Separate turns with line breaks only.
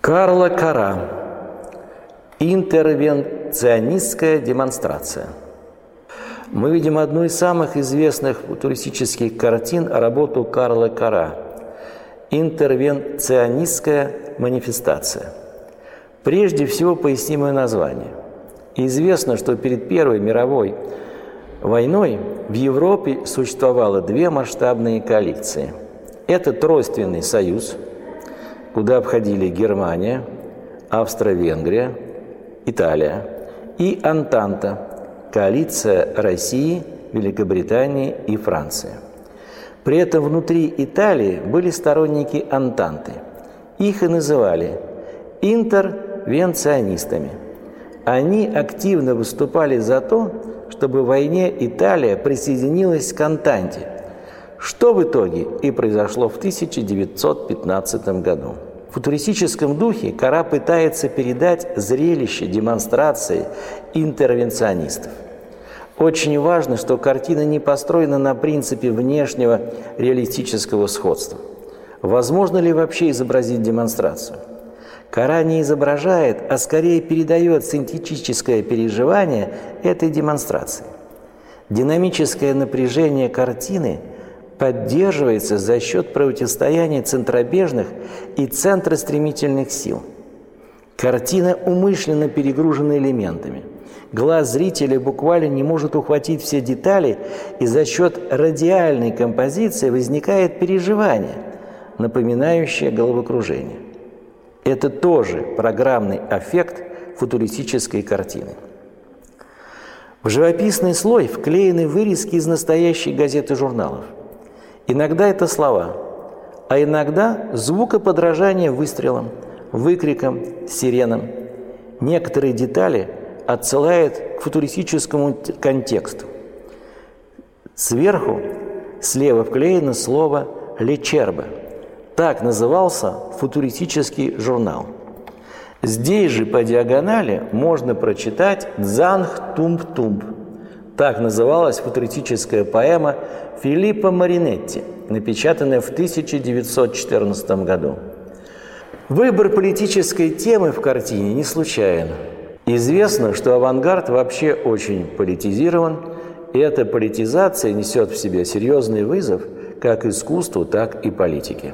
Карла Кара. Интервенционистская демонстрация. Мы видим одну из самых известных туристических картин работу Карла Кара. Интервенционистская манифестация. Прежде всего поясним ее название. Известно, что перед Первой мировой войной в Европе существовало две масштабные коалиции. Это Тройственный союз – куда обходили Германия, Австро-Венгрия, Италия и Антанта, коалиция России, Великобритании и Франции. При этом внутри Италии были сторонники Антанты. Их и называли интервенционистами. Они активно выступали за то, чтобы в войне Италия присоединилась к Антанте – что в итоге и произошло в 1915 году. В футуристическом духе Кара пытается передать зрелище демонстрации интервенционистов. Очень важно, что картина не построена на принципе внешнего реалистического сходства. Возможно ли вообще изобразить демонстрацию? Кара не изображает, а скорее передает синтетическое переживание этой демонстрации. Динамическое напряжение картины – поддерживается за счет противостояния центробежных и центростремительных сил. Картина умышленно перегружена элементами. Глаз зрителя буквально не может ухватить все детали, и за счет радиальной композиции возникает переживание, напоминающее головокружение. Это тоже программный эффект футуристической картины. В живописный слой вклеены вырезки из настоящих газет и журналов – Иногда это слова, а иногда звукоподражание выстрелам, выкрикам, сиренам. Некоторые детали отсылают к футуристическому контексту. Сверху слева вклеено слово «лечерба». Так назывался футуристический журнал. Здесь же по диагонали можно прочитать «Дзанг Тумб Тумб». Так называлась футуристическая поэма Филиппо Маринетти, напечатанная в 1914 году. Выбор политической темы в картине не случайен. Известно, что авангард вообще очень политизирован, и эта политизация несет в себе серьезный вызов как искусству, так и политике.